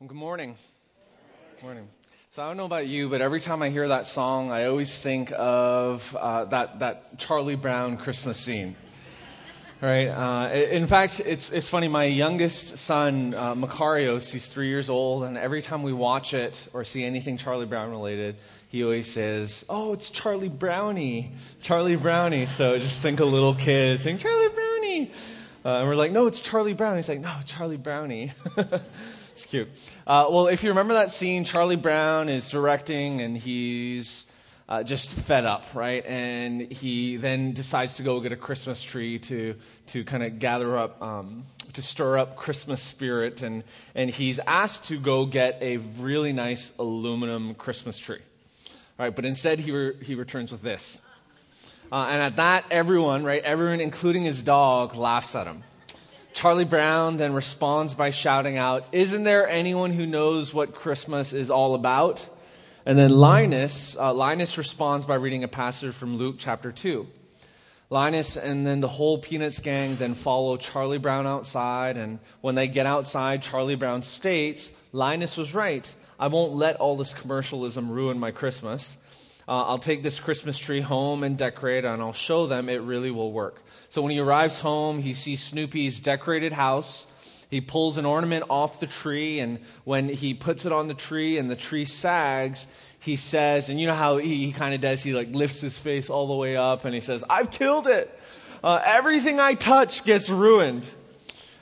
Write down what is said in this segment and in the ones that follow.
Well, good morning. Good Morning. So I don't know about you, but every time I hear that song, I always think of uh, that that Charlie Brown Christmas scene. Right. Uh, in fact, it's it's funny. My youngest son, uh, Macarios, he's three years old, and every time we watch it or see anything Charlie Brown related, he always says, "Oh, it's Charlie Brownie, Charlie Brownie." So just think a little kid saying Charlie Brownie, uh, and we're like, "No, it's Charlie Brown." He's like, "No, Charlie Brownie." It's cute. Uh, well, if you remember that scene, Charlie Brown is directing and he's uh, just fed up, right? And he then decides to go get a Christmas tree to, to kind of gather up, um, to stir up Christmas spirit. And, and he's asked to go get a really nice aluminum Christmas tree, right? But instead, he, re- he returns with this. Uh, and at that, everyone, right, everyone, including his dog, laughs at him. Charlie Brown then responds by shouting out, Isn't there anyone who knows what Christmas is all about? And then Linus, uh, Linus responds by reading a passage from Luke chapter 2. Linus and then the whole Peanuts gang then follow Charlie Brown outside. And when they get outside, Charlie Brown states, Linus was right. I won't let all this commercialism ruin my Christmas. Uh, I'll take this Christmas tree home and decorate it, and I'll show them it really will work. So when he arrives home, he sees Snoopy's decorated house. He pulls an ornament off the tree, and when he puts it on the tree and the tree sags, he says, and you know how he, he kind of does, he like lifts his face all the way up and he says, I've killed it. Uh, everything I touch gets ruined.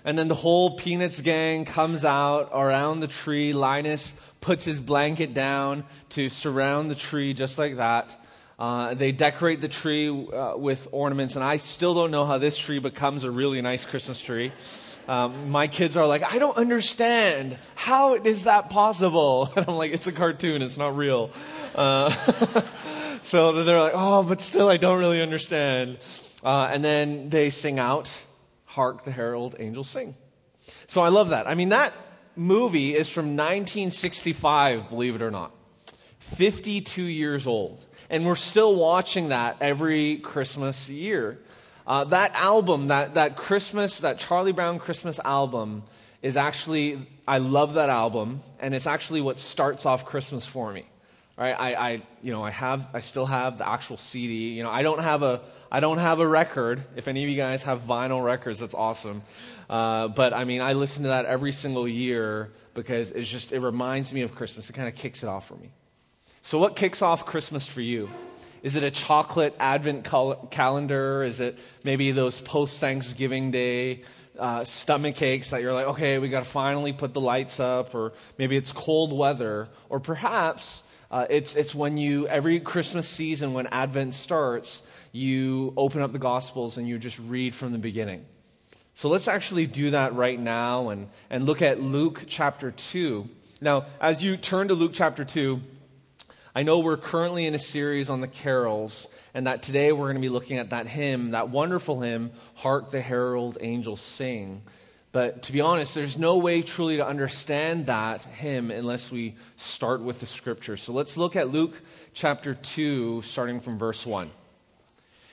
And then the whole Peanuts gang comes out around the tree. Linus puts his blanket down to surround the tree just like that. Uh, they decorate the tree uh, with ornaments, and I still don't know how this tree becomes a really nice Christmas tree. Um, my kids are like, I don't understand. How is that possible? And I'm like, it's a cartoon, it's not real. Uh, so they're like, oh, but still, I don't really understand. Uh, and then they sing out, Hark the Herald Angels Sing. So I love that. I mean, that movie is from 1965, believe it or not. 52 years old. And we're still watching that every Christmas year. Uh, that album, that, that Christmas, that Charlie Brown Christmas album, is actually, I love that album, and it's actually what starts off Christmas for me. Right? I, I, you know, I have, I still have the actual CD. You know, I don't have a, I don't have a record. If any of you guys have vinyl records, that's awesome. Uh, but I mean, I listen to that every single year because it's just, it reminds me of Christmas. It kind of kicks it off for me. So, what kicks off Christmas for you? Is it a chocolate advent cal- calendar? Is it maybe those post Thanksgiving Day uh, stomach aches that you're like, okay, we got to finally put the lights up? Or maybe it's cold weather. Or perhaps uh, it's, it's when you, every Christmas season, when Advent starts, you open up the Gospels and you just read from the beginning. So let's actually do that right now and, and look at Luke chapter 2. Now, as you turn to Luke chapter 2, I know we're currently in a series on the carols, and that today we're going to be looking at that hymn, that wonderful hymn, Hark the Herald Angels Sing. But to be honest, there's no way truly to understand that hymn unless we start with the scripture. So let's look at Luke chapter 2, starting from verse 1.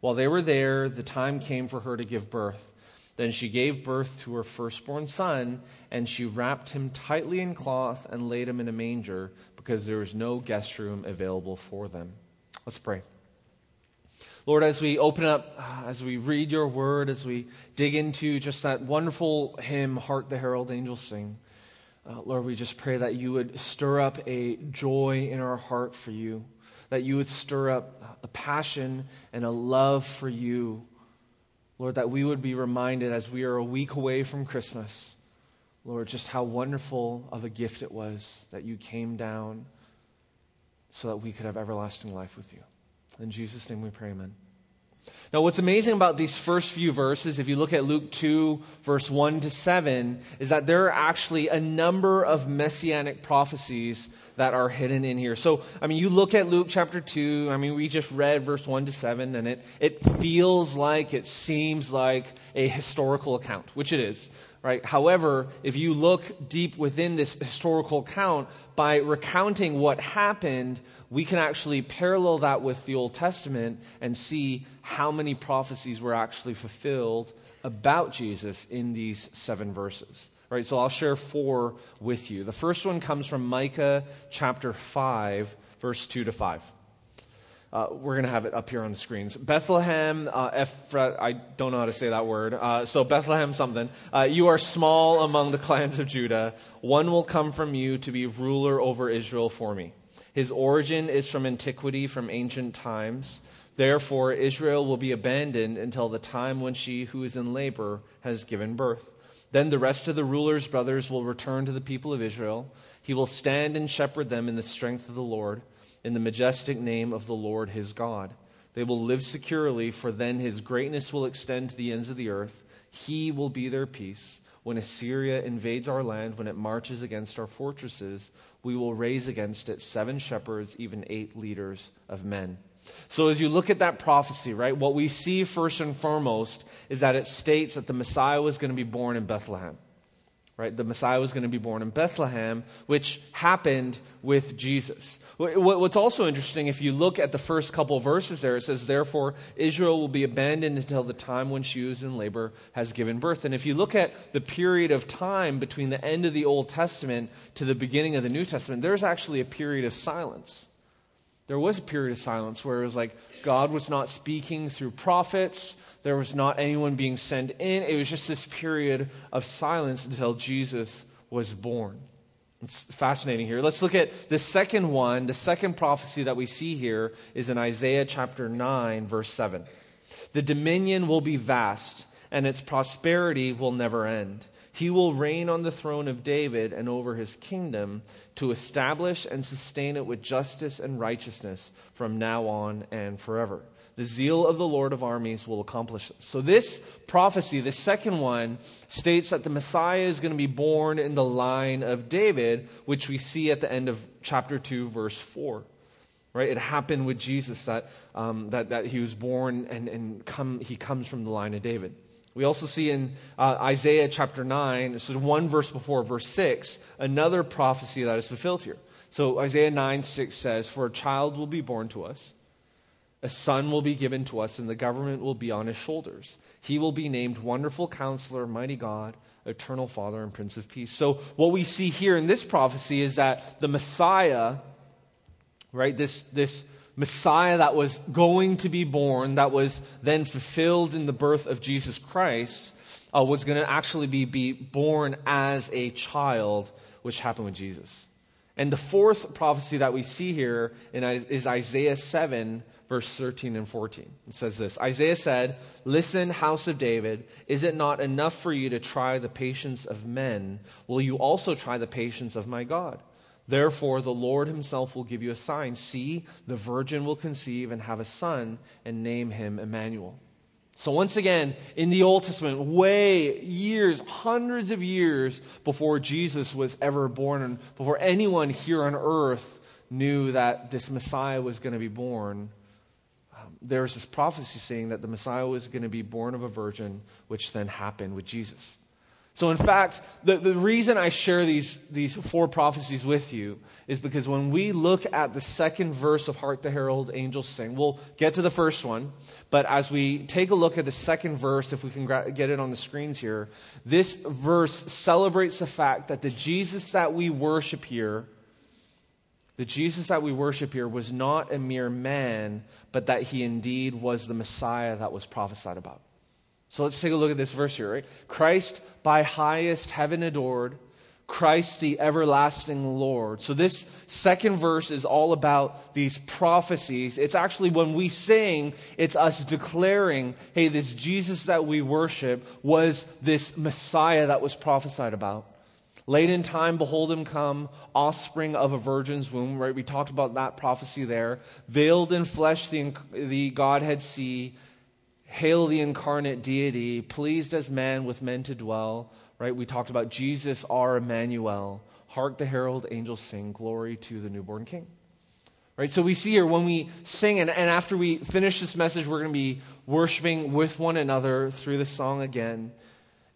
While they were there, the time came for her to give birth. Then she gave birth to her firstborn son, and she wrapped him tightly in cloth and laid him in a manger because there was no guest room available for them. Let's pray. Lord, as we open up, uh, as we read your word, as we dig into just that wonderful hymn, Hark the Herald Angels Sing, uh, Lord, we just pray that you would stir up a joy in our heart for you, that you would stir up a passion and a love for you. Lord, that we would be reminded as we are a week away from Christmas Lord, just how wonderful of a gift it was that you came down so that we could have everlasting life with you. In Jesus' name we pray, amen. Now, what's amazing about these first few verses, if you look at Luke 2, verse 1 to 7, is that there are actually a number of messianic prophecies that are hidden in here. So, I mean, you look at Luke chapter 2, I mean, we just read verse 1 to 7, and it, it feels like, it seems like a historical account, which it is right? However, if you look deep within this historical account, by recounting what happened, we can actually parallel that with the Old Testament and see how many prophecies were actually fulfilled about Jesus in these seven verses. Right, so I'll share four with you. The first one comes from Micah chapter 5, verse 2 to 5. Uh, we're going to have it up here on the screens. Bethlehem, uh, Ephra, I don't know how to say that word. Uh, so, Bethlehem something. Uh, you are small among the clans of Judah. One will come from you to be ruler over Israel for me. His origin is from antiquity, from ancient times. Therefore, Israel will be abandoned until the time when she who is in labor has given birth. Then the rest of the ruler's brothers will return to the people of Israel. He will stand and shepherd them in the strength of the Lord in the majestic name of the Lord his God. They will live securely, for then his greatness will extend to the ends of the earth. He will be their peace. When Assyria invades our land, when it marches against our fortresses, we will raise against it seven shepherds, even eight leaders of men. So, as you look at that prophecy, right, what we see first and foremost is that it states that the Messiah was going to be born in Bethlehem right? The Messiah was going to be born in Bethlehem, which happened with Jesus. What's also interesting, if you look at the first couple verses there, it says, Therefore, Israel will be abandoned until the time when she is in labor has given birth. And if you look at the period of time between the end of the Old Testament to the beginning of the New Testament, there's actually a period of silence. There was a period of silence where it was like God was not speaking through prophets. There was not anyone being sent in. It was just this period of silence until Jesus was born. It's fascinating here. Let's look at the second one. The second prophecy that we see here is in Isaiah chapter 9, verse 7. The dominion will be vast, and its prosperity will never end. He will reign on the throne of David and over his kingdom to establish and sustain it with justice and righteousness from now on and forever. The zeal of the Lord of armies will accomplish this. So, this prophecy, the second one, states that the Messiah is going to be born in the line of David, which we see at the end of chapter 2, verse 4. Right? It happened with Jesus that, um, that, that he was born and, and come, he comes from the line of David. We also see in uh, Isaiah chapter 9, this is one verse before, verse 6, another prophecy that is fulfilled here. So Isaiah 9, 6 says, For a child will be born to us a son will be given to us, and the government will be on his shoulders. He will be named Wonderful Counselor, Mighty God, Eternal Father, and Prince of Peace. So, what we see here in this prophecy is that the Messiah, right, this, this Messiah that was going to be born, that was then fulfilled in the birth of Jesus Christ, uh, was going to actually be, be born as a child, which happened with Jesus. And the fourth prophecy that we see here in, is Isaiah 7, verse 13 and 14. It says this Isaiah said, Listen, house of David, is it not enough for you to try the patience of men? Will you also try the patience of my God? Therefore, the Lord himself will give you a sign. See, the virgin will conceive and have a son, and name him Emmanuel. So, once again, in the Old Testament, way years, hundreds of years before Jesus was ever born, and before anyone here on earth knew that this Messiah was going to be born, um, there was this prophecy saying that the Messiah was going to be born of a virgin, which then happened with Jesus. So, in fact, the, the reason I share these, these four prophecies with you is because when we look at the second verse of Hark the Herald Angels Sing, we'll get to the first one, but as we take a look at the second verse, if we can gra- get it on the screens here, this verse celebrates the fact that the Jesus that we worship here the Jesus that we worship here was not a mere man, but that he indeed was the Messiah that was prophesied about. So let's take a look at this verse here, right? Christ by highest heaven adored, Christ the everlasting Lord. So this second verse is all about these prophecies. It's actually when we sing, it's us declaring, hey, this Jesus that we worship was this Messiah that was prophesied about. Late in time, behold him come, offspring of a virgin's womb, right? We talked about that prophecy there. Veiled in flesh, the, the Godhead see, Hail the incarnate deity, pleased as man with men to dwell. Right? We talked about Jesus, our Emmanuel. Hark the herald angels sing, glory to the newborn king. Right? So we see here when we sing, and, and after we finish this message, we're going to be worshiping with one another through the song again.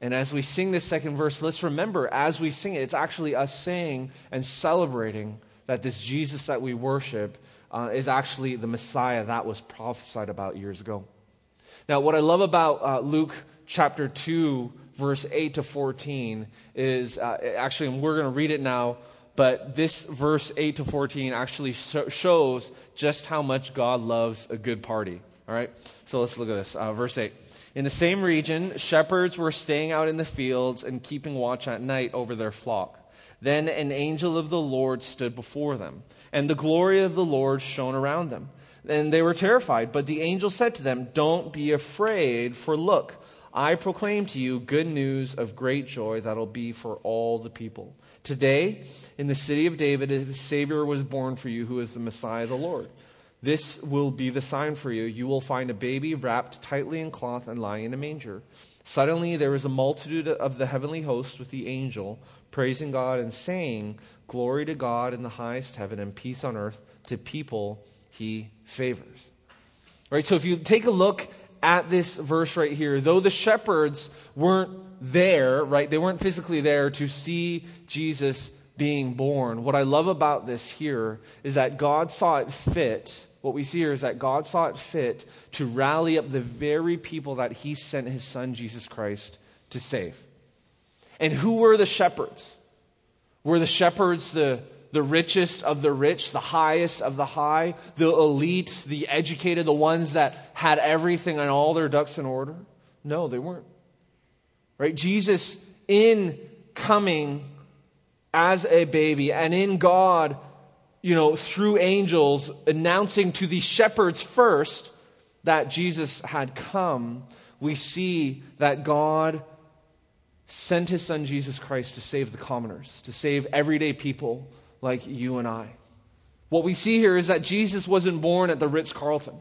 And as we sing this second verse, let's remember as we sing it, it's actually us saying and celebrating that this Jesus that we worship uh, is actually the Messiah that was prophesied about years ago. Now, what I love about uh, Luke chapter 2, verse 8 to 14 is uh, actually, and we're going to read it now, but this verse 8 to 14 actually sh- shows just how much God loves a good party. All right? So let's look at this. Uh, verse 8. In the same region, shepherds were staying out in the fields and keeping watch at night over their flock. Then an angel of the Lord stood before them, and the glory of the Lord shone around them. And they were terrified. But the angel said to them, Don't be afraid, for look, I proclaim to you good news of great joy that'll be for all the people. Today, in the city of David, a Savior was born for you, who is the Messiah, the Lord. This will be the sign for you. You will find a baby wrapped tightly in cloth and lying in a manger. Suddenly there was a multitude of the heavenly host with the angel, praising God and saying, Glory to God in the highest heaven and peace on earth to people he favors. Right? So if you take a look at this verse right here, though the shepherds weren't there, right? They weren't physically there to see Jesus being born. What I love about this here is that God saw it fit what we see here is that God saw it fit to rally up the very people that he sent his son Jesus Christ to save. And who were the shepherds? Were the shepherds the, the richest of the rich, the highest of the high, the elite, the educated, the ones that had everything and all their ducks in order? No, they weren't. Right? Jesus, in coming as a baby and in God you know, through angels announcing to the shepherds first that Jesus had come, we see that God sent his son Jesus Christ to save the commoners, to save everyday people like you and I. What we see here is that Jesus wasn't born at the Ritz Carlton,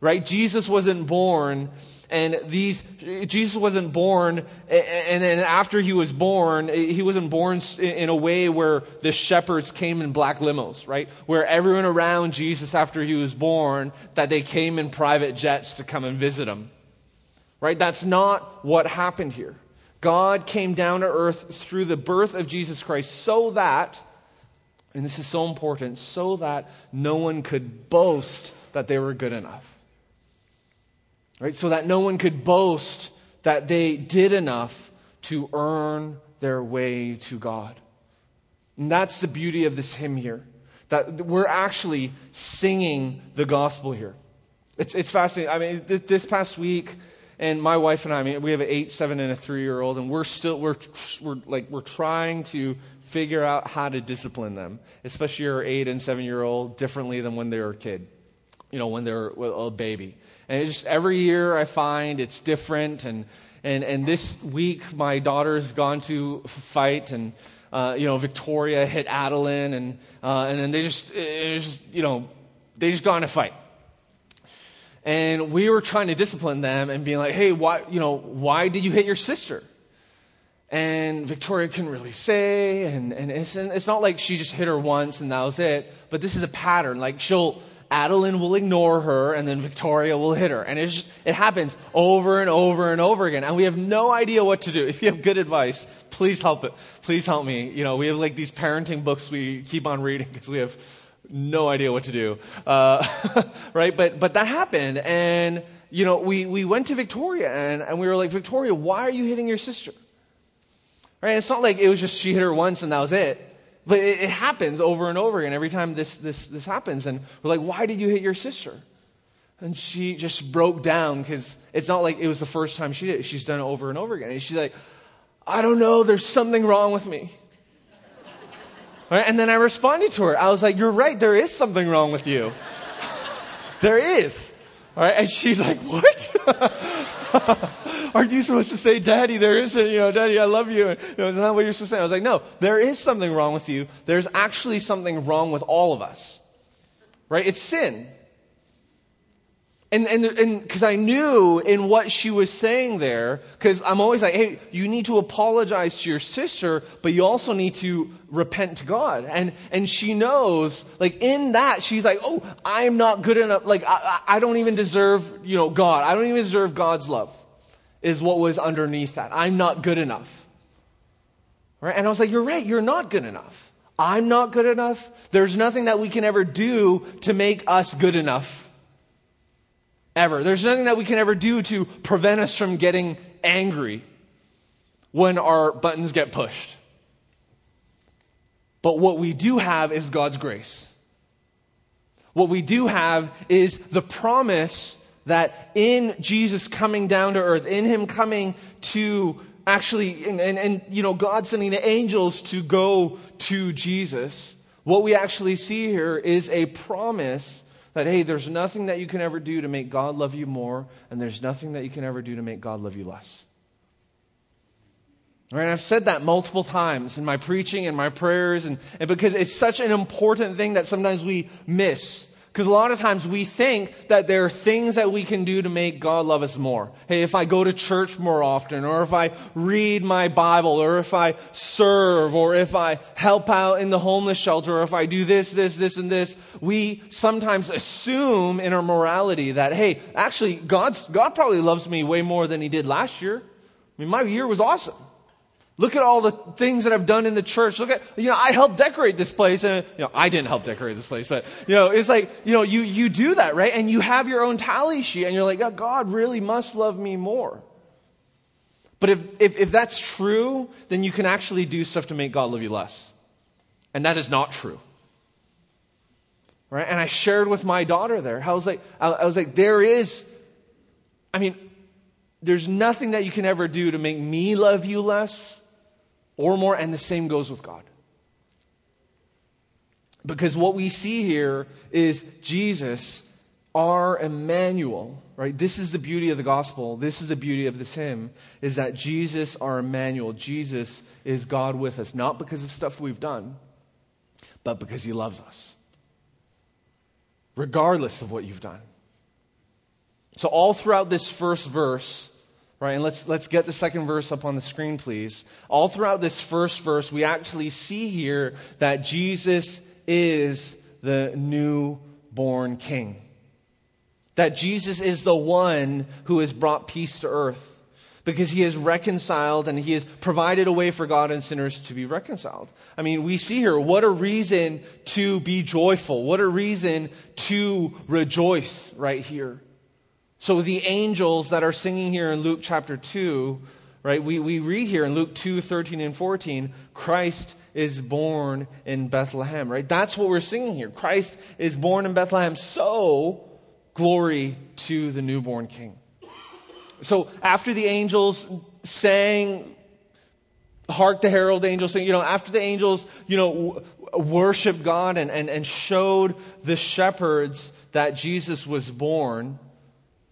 right? Jesus wasn't born and these, Jesus wasn't born, and then after he was born, he wasn't born in a way where the shepherds came in black limos, right? Where everyone around Jesus after he was born, that they came in private jets to come and visit him. Right? That's not what happened here. God came down to earth through the birth of Jesus Christ so that, and this is so important, so that no one could boast that they were good enough. Right? So that no one could boast that they did enough to earn their way to God. And that's the beauty of this hymn here. That we're actually singing the gospel here. It's, it's fascinating. I mean, this past week, and my wife and I, I mean, we have an eight, seven, and a three year old, and we're still, we're, we're like, we're trying to figure out how to discipline them, especially your eight and seven year old, differently than when they were a kid, you know, when they're a baby. And just every year I find it's different. And, and, and this week my daughter's gone to fight and, uh, you know, Victoria hit Adeline and, uh, and then they just, just, you know, they just got in a fight. And we were trying to discipline them and being like, hey, why, you know, why did you hit your sister? And Victoria couldn't really say. And, and it's, it's not like she just hit her once and that was it. But this is a pattern. Like she'll, Adeline will ignore her, and then Victoria will hit her. And just, it happens over and over and over again. And we have no idea what to do. If you have good advice, please help it. Please help me. You know, we have like these parenting books we keep on reading because we have no idea what to do. Uh, right? But, but that happened. And, you know, we, we went to Victoria and, and we were like, Victoria, why are you hitting your sister? Right? It's not like it was just she hit her once and that was it. But it, it happens over and over again every time this, this, this happens. And we're like, why did you hit your sister? And she just broke down because it's not like it was the first time she did it. She's done it over and over again. And she's like, I don't know, there's something wrong with me. Right? And then I responded to her. I was like, You're right, there is something wrong with you. there is. All right? And she's like, What? aren't you supposed to say, Daddy, there isn't, you know, Daddy, I love you? And, you know, isn't that what you're supposed to say? I was like, no, there is something wrong with you. There's actually something wrong with all of us. Right? It's sin. And, and, and, because I knew in what she was saying there, because I'm always like, hey, you need to apologize to your sister, but you also need to repent to God. And, and she knows, like, in that, she's like, oh, I'm not good enough. Like, I, I don't even deserve, you know, God. I don't even deserve God's love, is what was underneath that. I'm not good enough. Right? And I was like, you're right, you're not good enough. I'm not good enough. There's nothing that we can ever do to make us good enough ever. There's nothing that we can ever do to prevent us from getting angry when our buttons get pushed. But what we do have is God's grace. What we do have is the promise that in Jesus coming down to earth, in Him coming to actually, and, and, and, you know, God sending the angels to go to Jesus, what we actually see here is a promise that, hey, there's nothing that you can ever do to make God love you more, and there's nothing that you can ever do to make God love you less. Right, I've said that multiple times in my preaching and my prayers, and, and because it's such an important thing that sometimes we miss. Because a lot of times we think that there are things that we can do to make God love us more. Hey, if I go to church more often, or if I read my Bible, or if I serve, or if I help out in the homeless shelter, or if I do this, this, this, and this, we sometimes assume in our morality that, hey, actually, God's, God probably loves me way more than he did last year. I mean, my year was awesome. Look at all the things that I've done in the church. Look at, you know, I helped decorate this place and, you know, I didn't help decorate this place, but, you know, it's like, you know, you, you do that, right? And you have your own tally sheet and you're like, oh, God really must love me more. But if, if, if that's true, then you can actually do stuff to make God love you less. And that is not true. Right? And I shared with my daughter there. How I was like, I was like, there is, I mean, there's nothing that you can ever do to make me love you less or more, and the same goes with God. Because what we see here is Jesus, our Emmanuel, right? This is the beauty of the gospel. This is the beauty of this hymn, is that Jesus, our Emmanuel, Jesus is God with us, not because of stuff we've done, but because he loves us, regardless of what you've done. So, all throughout this first verse, Right, and let's, let's get the second verse up on the screen, please. All throughout this first verse, we actually see here that Jesus is the newborn king. That Jesus is the one who has brought peace to earth because he has reconciled and he has provided a way for God and sinners to be reconciled. I mean, we see here what a reason to be joyful, what a reason to rejoice right here. So the angels that are singing here in Luke chapter 2, right, we, we read here in Luke 2 13 and 14, Christ is born in Bethlehem, right? That's what we're singing here. Christ is born in Bethlehem. So, glory to the newborn king. So, after the angels sang, hark the herald angels sing, you know, after the angels, you know, worship God and, and, and showed the shepherds that Jesus was born,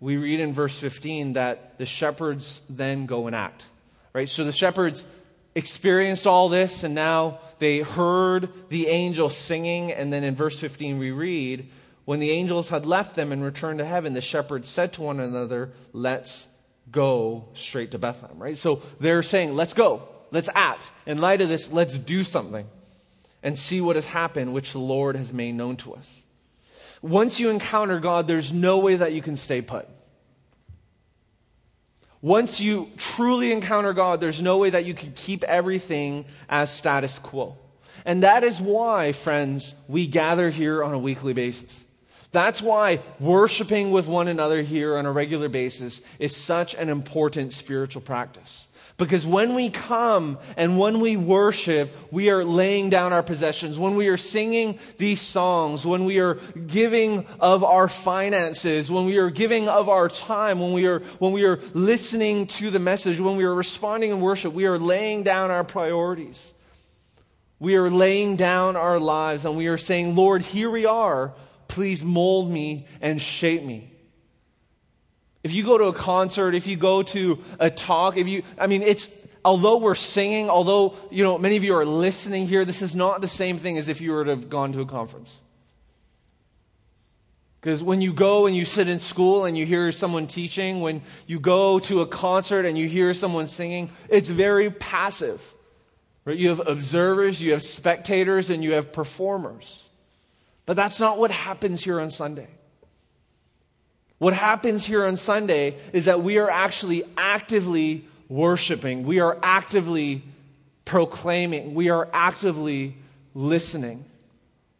we read in verse 15 that the shepherds then go and act. Right? So the shepherds experienced all this and now they heard the angel singing. And then in verse 15 we read, when the angels had left them and returned to heaven, the shepherds said to one another, Let's go straight to Bethlehem. Right? So they're saying, Let's go. Let's act. In light of this, let's do something and see what has happened, which the Lord has made known to us. Once you encounter God, there's no way that you can stay put. Once you truly encounter God, there's no way that you can keep everything as status quo. And that is why, friends, we gather here on a weekly basis. That's why worshiping with one another here on a regular basis is such an important spiritual practice. Because when we come and when we worship, we are laying down our possessions. When we are singing these songs, when we are giving of our finances, when we are giving of our time, when we are, when we are listening to the message, when we are responding in worship, we are laying down our priorities. We are laying down our lives and we are saying, Lord, here we are. Please mold me and shape me. If you go to a concert, if you go to a talk, if you, I mean, it's, although we're singing, although, you know, many of you are listening here, this is not the same thing as if you were to have gone to a conference. Because when you go and you sit in school and you hear someone teaching, when you go to a concert and you hear someone singing, it's very passive. Right? You have observers, you have spectators, and you have performers. But that's not what happens here on Sunday. What happens here on Sunday is that we are actually actively worshiping, we are actively proclaiming, we are actively listening,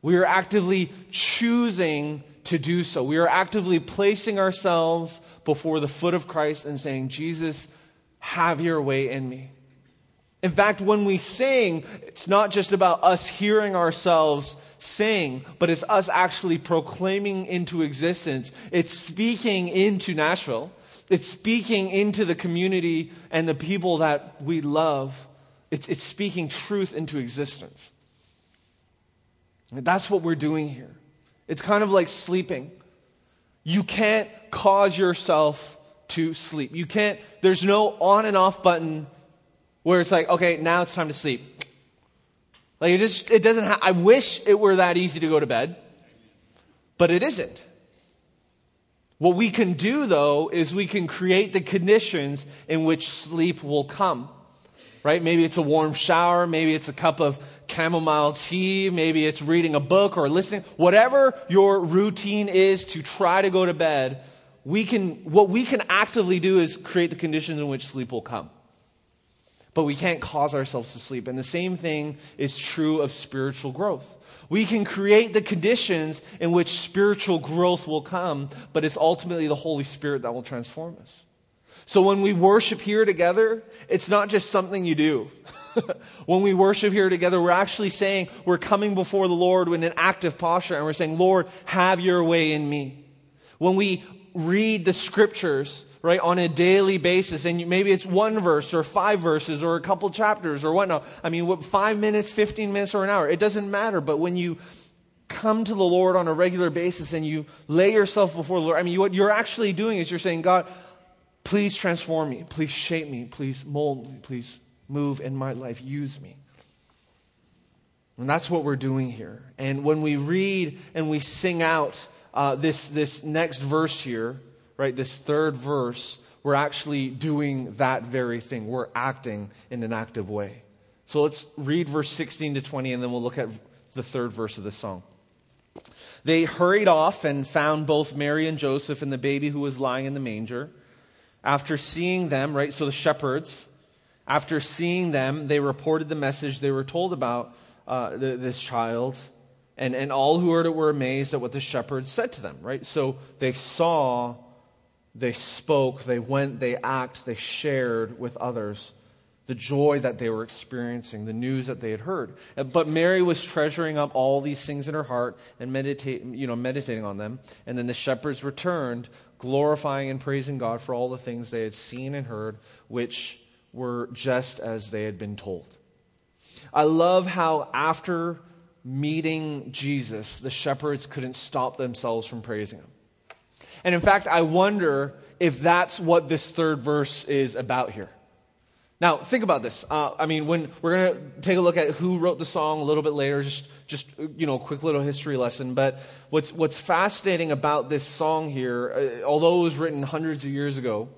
we are actively choosing to do so. We are actively placing ourselves before the foot of Christ and saying, Jesus, have your way in me. In fact, when we sing, it's not just about us hearing ourselves sing, but it's us actually proclaiming into existence. It's speaking into Nashville. It's speaking into the community and the people that we love. It's, it's speaking truth into existence. That's what we're doing here. It's kind of like sleeping. You can't cause yourself to sleep. You can't, there's no on and off button where it's like, okay, now it's time to sleep. Like it just, it doesn't ha- I wish it were that easy to go to bed, but it isn't. What we can do though is we can create the conditions in which sleep will come right? Maybe it's a warm shower. Maybe it's a cup of chamomile tea. Maybe it's reading a book or listening. Whatever your routine is to try to go to bed, we can, what we can actively do is create the conditions in which sleep will come. But we can't cause ourselves to sleep. And the same thing is true of spiritual growth. We can create the conditions in which spiritual growth will come, but it's ultimately the Holy Spirit that will transform us. So when we worship here together, it's not just something you do. when we worship here together, we're actually saying we're coming before the Lord in an active posture and we're saying, Lord, have your way in me. When we read the scriptures, right, on a daily basis, and maybe it's one verse or five verses or a couple chapters or whatnot. I mean, what, five minutes, 15 minutes, or an hour, it doesn't matter. But when you come to the Lord on a regular basis and you lay yourself before the Lord, I mean, what you're actually doing is you're saying, God, Please transform me. Please shape me. Please mold me. Please move in my life. Use me. And that's what we're doing here. And when we read and we sing out uh, this, this next verse here, right, this third verse, we're actually doing that very thing. We're acting in an active way. So let's read verse 16 to 20, and then we'll look at the third verse of the song. They hurried off and found both Mary and Joseph and the baby who was lying in the manger. After seeing them, right, so the shepherds, after seeing them, they reported the message they were told about uh, the, this child. And, and all who heard it were amazed at what the shepherds said to them, right? So they saw, they spoke, they went, they acted, they shared with others the joy that they were experiencing, the news that they had heard. But Mary was treasuring up all these things in her heart and meditate, you know, meditating on them. And then the shepherds returned, glorifying and praising God for all the things they had seen and heard, which were just as they had been told. I love how after meeting Jesus, the shepherds couldn't stop themselves from praising him. And in fact, I wonder if that's what this third verse is about here. Now, think about this. Uh, I mean, when we're going to take a look at who wrote the song a little bit later, just, just you know, quick little history lesson. But what's, what's fascinating about this song here, uh, although it was written hundreds of years ago,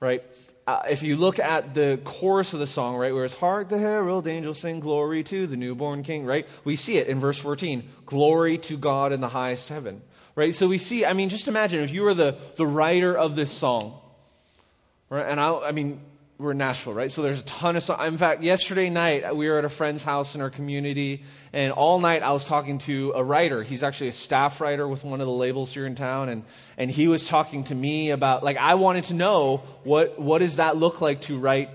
right? Uh, if you look at the chorus of the song, right, where it's "Hark the herald angels sing glory to the newborn King," right? We see it in verse 14, "Glory to God in the highest heaven." Right? So we see. I mean, just imagine if you were the the writer of this song, right? And I, I mean, we're in Nashville, right? So there's a ton of songs. In fact, yesterday night we were at a friend's house in our community, and all night I was talking to a writer. He's actually a staff writer with one of the labels here in town, and and he was talking to me about like I wanted to know what what does that look like to write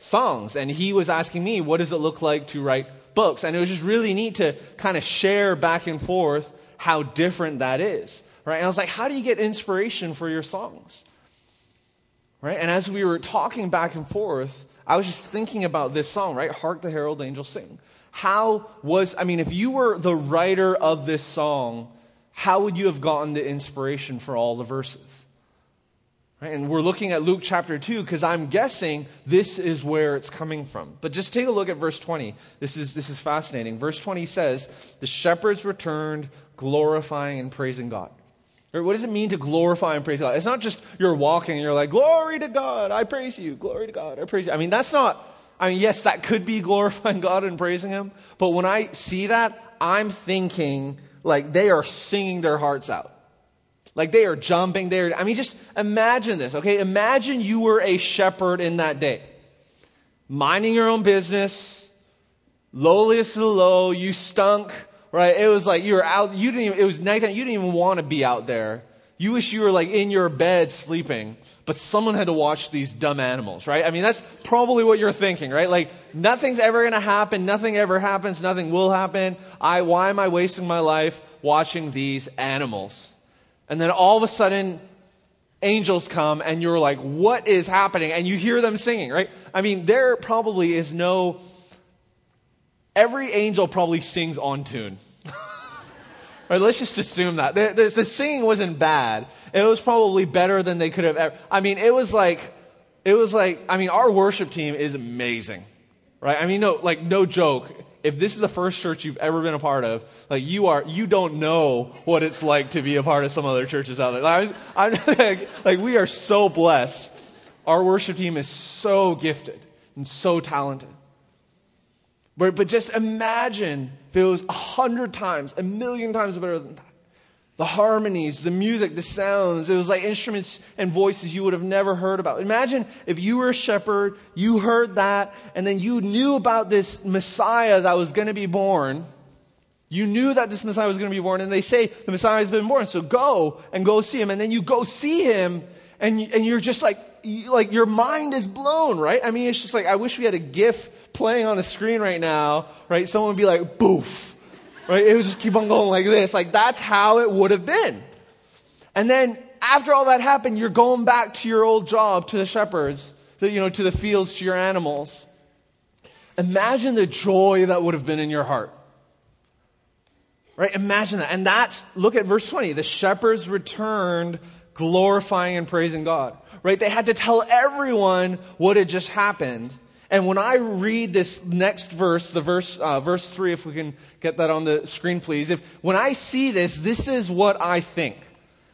songs, and he was asking me what does it look like to write books, and it was just really neat to kind of share back and forth how different that is, right? And I was like, how do you get inspiration for your songs? Right? And as we were talking back and forth, I was just thinking about this song, right? Hark the Herald Angels Sing. How was, I mean, if you were the writer of this song, how would you have gotten the inspiration for all the verses? Right? And we're looking at Luke chapter 2 because I'm guessing this is where it's coming from. But just take a look at verse 20. This is, this is fascinating. Verse 20 says, The shepherds returned, glorifying and praising God. What does it mean to glorify and praise God? It's not just you're walking and you're like, glory to God, I praise you, glory to God, I praise you. I mean, that's not, I mean, yes, that could be glorifying God and praising Him, but when I see that, I'm thinking like they are singing their hearts out. Like they are jumping there. I mean, just imagine this, okay? Imagine you were a shepherd in that day, minding your own business, lowliest of the low, you stunk, right? It was like you were out, you didn't even, it was nighttime, you didn't even want to be out there. You wish you were like in your bed sleeping, but someone had to watch these dumb animals, right? I mean, that's probably what you're thinking, right? Like, nothing's ever going to happen, nothing ever happens, nothing will happen. I, why am I wasting my life watching these animals? And then all of a sudden, angels come and you're like, what is happening? And you hear them singing, right? I mean, there probably is no, every angel probably sings on tune. right, let's just assume that. The, the, the, singing wasn't bad. It was probably better than they could have ever. I mean, it was like, it was like, I mean, our worship team is amazing. Right? I mean, no, like, no joke. If this is the first church you've ever been a part of, like, you are, you don't know what it's like to be a part of some other churches out there. Like, I'm, like, like, we are so blessed. Our worship team is so gifted and so talented. But, but just imagine if it was a hundred times, a million times better than that. The harmonies, the music, the sounds, it was like instruments and voices you would have never heard about. Imagine if you were a shepherd, you heard that, and then you knew about this Messiah that was going to be born. You knew that this Messiah was going to be born, and they say the Messiah has been born, so go and go see him. And then you go see him, and, and you're just like, like your mind is blown, right? I mean, it's just like, I wish we had a GIF playing on the screen right now, right? Someone would be like, boof, right? It would just keep on going like this. Like, that's how it would have been. And then after all that happened, you're going back to your old job, to the shepherds, to, you know, to the fields, to your animals. Imagine the joy that would have been in your heart. Right? Imagine that. And that's, look at verse 20. The shepherds returned glorifying and praising God. Right? They had to tell everyone what had just happened. And when I read this next verse, the verse, uh, verse three, if we can get that on the screen, please. If, when I see this, this is what I think.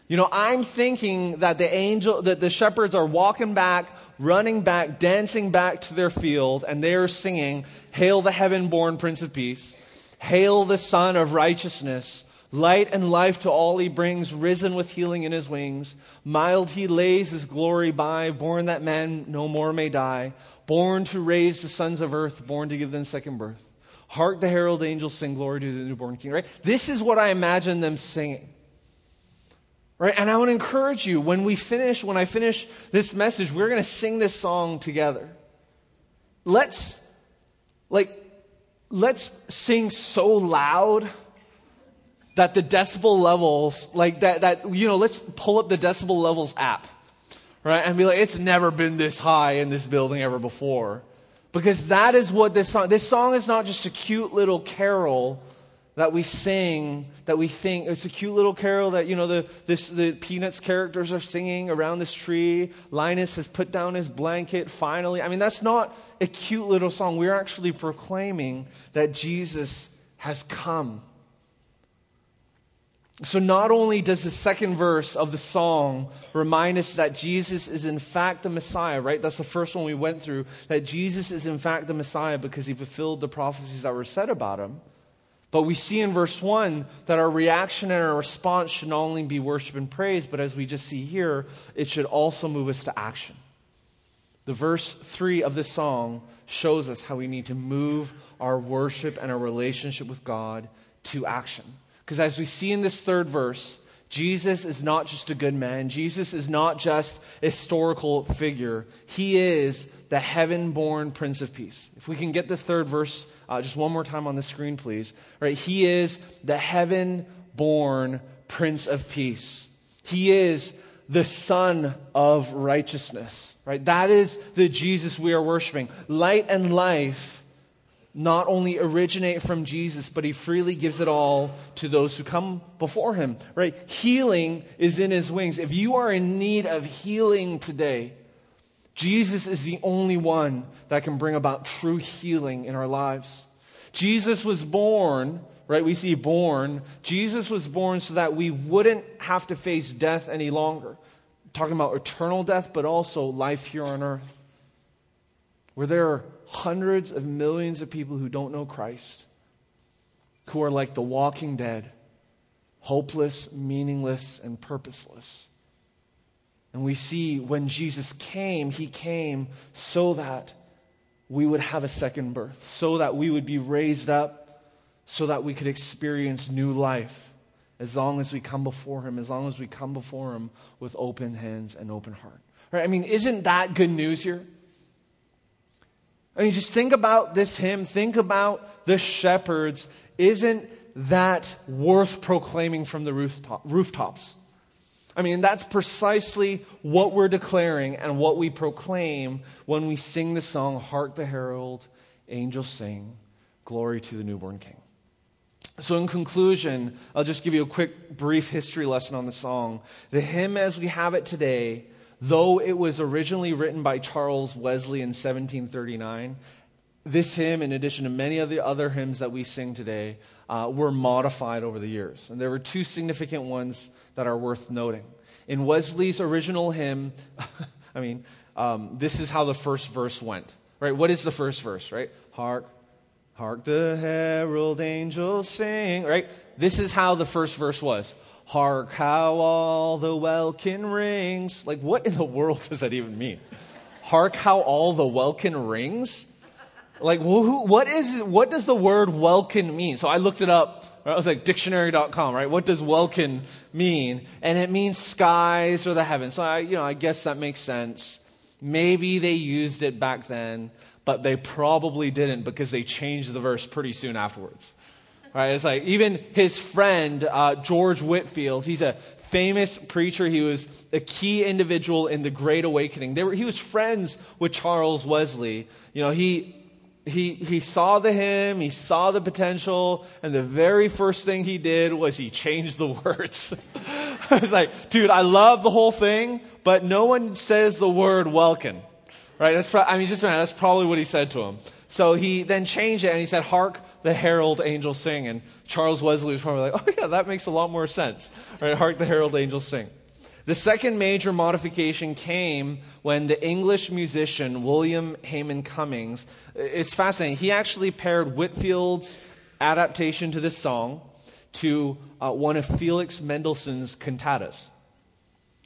You know, I'm thinking that the angel, that the shepherds are walking back, running back, dancing back to their field, and they are singing, Hail the heaven born Prince of Peace. Hail the Son of Righteousness. Light and life to all he brings, risen with healing in his wings. Mild he lays his glory by, born that man no more may die. Born to raise the sons of earth, born to give them second birth. Hark the herald angels sing glory to the newborn king, right? This is what I imagine them singing. Right? And I want to encourage you when we finish, when I finish this message, we're going to sing this song together. Let's, like, let's sing so loud that the decibel levels, like that, that, you know, let's pull up the decibel levels app, right? And be like, it's never been this high in this building ever before. Because that is what this song, this song is not just a cute little carol that we sing, that we think, it's a cute little carol that, you know, the, this, the Peanuts characters are singing around this tree. Linus has put down his blanket finally. I mean, that's not a cute little song. We're actually proclaiming that Jesus has come so, not only does the second verse of the song remind us that Jesus is in fact the Messiah, right? That's the first one we went through, that Jesus is in fact the Messiah because he fulfilled the prophecies that were said about him. But we see in verse 1 that our reaction and our response should not only be worship and praise, but as we just see here, it should also move us to action. The verse 3 of this song shows us how we need to move our worship and our relationship with God to action. Because as we see in this third verse, Jesus is not just a good man. Jesus is not just a historical figure. He is the heaven born Prince of Peace. If we can get the third verse uh, just one more time on the screen, please. Right? He is the heaven born Prince of Peace. He is the Son of righteousness. Right? That is the Jesus we are worshiping. Light and life not only originate from Jesus, but he freely gives it all to those who come before him, right? Healing is in his wings. If you are in need of healing today, Jesus is the only one that can bring about true healing in our lives. Jesus was born, right? We see born. Jesus was born so that we wouldn't have to face death any longer. Talking about eternal death, but also life here on earth. Where there hundreds of millions of people who don't know Christ, who are like the walking dead, hopeless, meaningless, and purposeless. And we see when Jesus came, he came so that we would have a second birth, so that we would be raised up, so that we could experience new life as long as we come before him, as long as we come before him with open hands and open heart. Right? I mean, isn't that good news here? I mean, just think about this hymn, think about the shepherds. Isn't that worth proclaiming from the rooftop, rooftops? I mean, that's precisely what we're declaring and what we proclaim when we sing the song, Hark the Herald, Angels Sing, Glory to the Newborn King. So, in conclusion, I'll just give you a quick, brief history lesson on the song. The hymn as we have it today, though it was originally written by Charles Wesley in 1739, this hymn, in addition to many of the other hymns that we sing today, uh, were modified over the years. And there were two significant ones that are worth noting. In Wesley's original hymn, I mean, um, this is how the first verse went, right? What is the first verse, right? Hark, hark the herald angels sing, right? This is how the first verse was. Hark how all the welkin rings. Like, what in the world does that even mean? Hark how all the welkin rings? Like, who, what is, what does the word welkin mean? So I looked it up. I was like, dictionary.com, right? What does welkin mean? And it means skies or the heavens. So I, you know, I guess that makes sense. Maybe they used it back then, but they probably didn't because they changed the verse pretty soon afterwards. Right? It's like even his friend, uh, George Whitefield, he's a famous preacher. He was a key individual in the Great Awakening. Were, he was friends with Charles Wesley. You know, he he, he saw the hymn, he saw the potential, and the very first thing he did was he changed the words. I was like, dude, I love the whole thing, but no one says the word welkin. Right? That's pro- I mean, just that's probably what he said to him. So he then changed it and he said, Hark the herald angels sing. And Charles Wesley was probably like, oh yeah, that makes a lot more sense. Right? Hark the herald angels sing. The second major modification came when the English musician William Hayman Cummings, it's fascinating, he actually paired Whitefield's adaptation to this song to uh, one of Felix Mendelssohn's cantatas.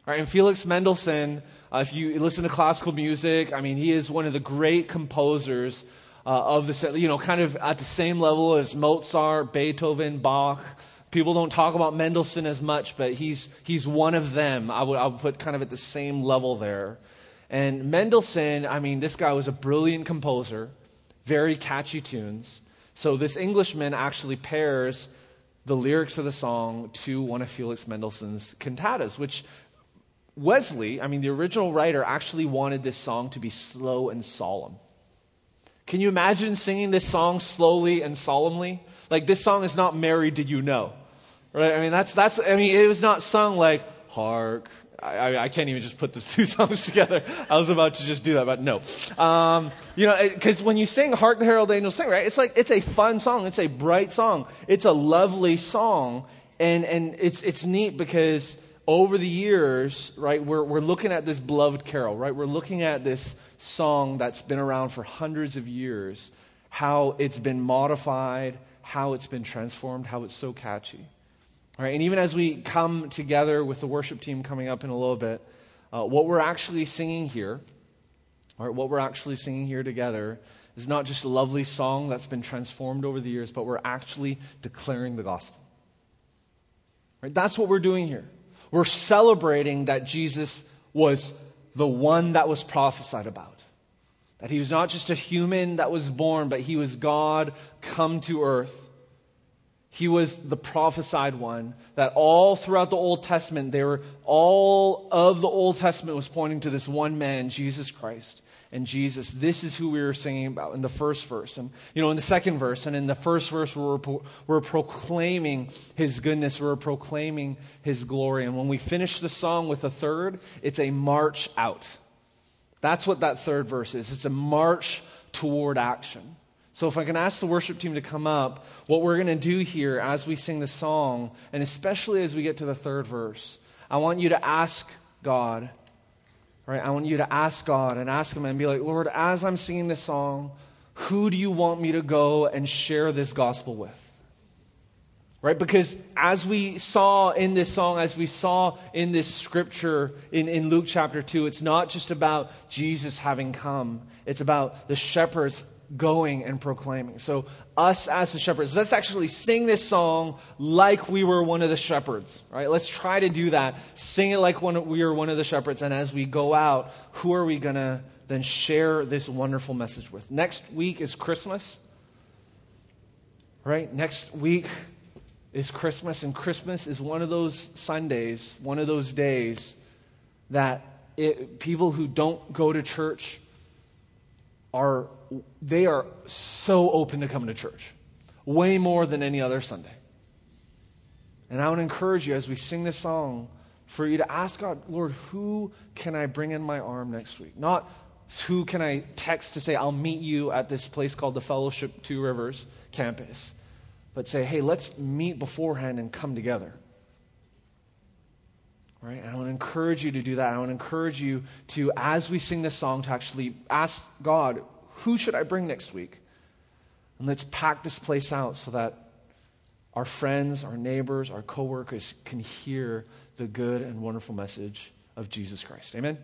Right, and Felix Mendelssohn, uh, if you listen to classical music, I mean, he is one of the great composers uh, of the, you know, kind of at the same level as Mozart, Beethoven, Bach. People don't talk about Mendelssohn as much, but he's, he's one of them. I would, I would put kind of at the same level there. And Mendelssohn, I mean, this guy was a brilliant composer, very catchy tunes. So this Englishman actually pairs the lyrics of the song to one of Felix Mendelssohn's cantatas, which Wesley, I mean, the original writer, actually wanted this song to be slow and solemn. Can you imagine singing this song slowly and solemnly? Like, this song is not Mary, Did You Know? Right? I mean, that's, that's, I mean, it was not sung like, hark. I, I can't even just put these two songs together. I was about to just do that, but no. Um, you know, because when you sing Hark the Herald Angels Sing, right, it's like, it's a fun song. It's a bright song. It's a lovely song. And, and it's, it's neat because over the years, right, we're, we're looking at this beloved carol, right? We're looking at this song that's been around for hundreds of years, how it's been modified, how it's been transformed, how it's so catchy. All right, and even as we come together with the worship team coming up in a little bit, uh, what we're actually singing here, all right, what we're actually singing here together is not just a lovely song that's been transformed over the years, but we're actually declaring the gospel. Right? That's what we're doing here. We're celebrating that Jesus was the one that was prophesied about. That he was not just a human that was born, but he was God come to earth he was the prophesied one that all throughout the Old Testament, they were all of the Old Testament was pointing to this one man, Jesus Christ. And Jesus, this is who we were singing about in the first verse. And, you know, in the second verse, and in the first verse, we're, we're proclaiming his goodness, we're proclaiming his glory. And when we finish the song with a third, it's a march out. That's what that third verse is. It's a march toward action. So, if I can ask the worship team to come up, what we're going to do here as we sing the song, and especially as we get to the third verse, I want you to ask God, right? I want you to ask God and ask Him and be like, Lord, as I'm singing this song, who do you want me to go and share this gospel with? Right? Because as we saw in this song, as we saw in this scripture in, in Luke chapter 2, it's not just about Jesus having come, it's about the shepherds going and proclaiming. So, us as the shepherds, let's actually sing this song like we were one of the shepherds, right? Let's try to do that. Sing it like one, we were one of the shepherds. And as we go out, who are we going to then share this wonderful message with? Next week is Christmas, right? Next week is Christmas, and Christmas is one of those Sundays, one of those days that it, people who don't go to church are they are so open to coming to church, way more than any other Sunday. And I would encourage you as we sing this song for you to ask God, Lord, who can I bring in my arm next week? Not who can I text to say, I'll meet you at this place called the Fellowship Two Rivers campus, but say, hey, let's meet beforehand and come together. Right? And I want to encourage you to do that. I want to encourage you to, as we sing this song, to actually ask God, who should I bring next week? And let's pack this place out so that our friends, our neighbors, our coworkers can hear the good and wonderful message of Jesus Christ. Amen?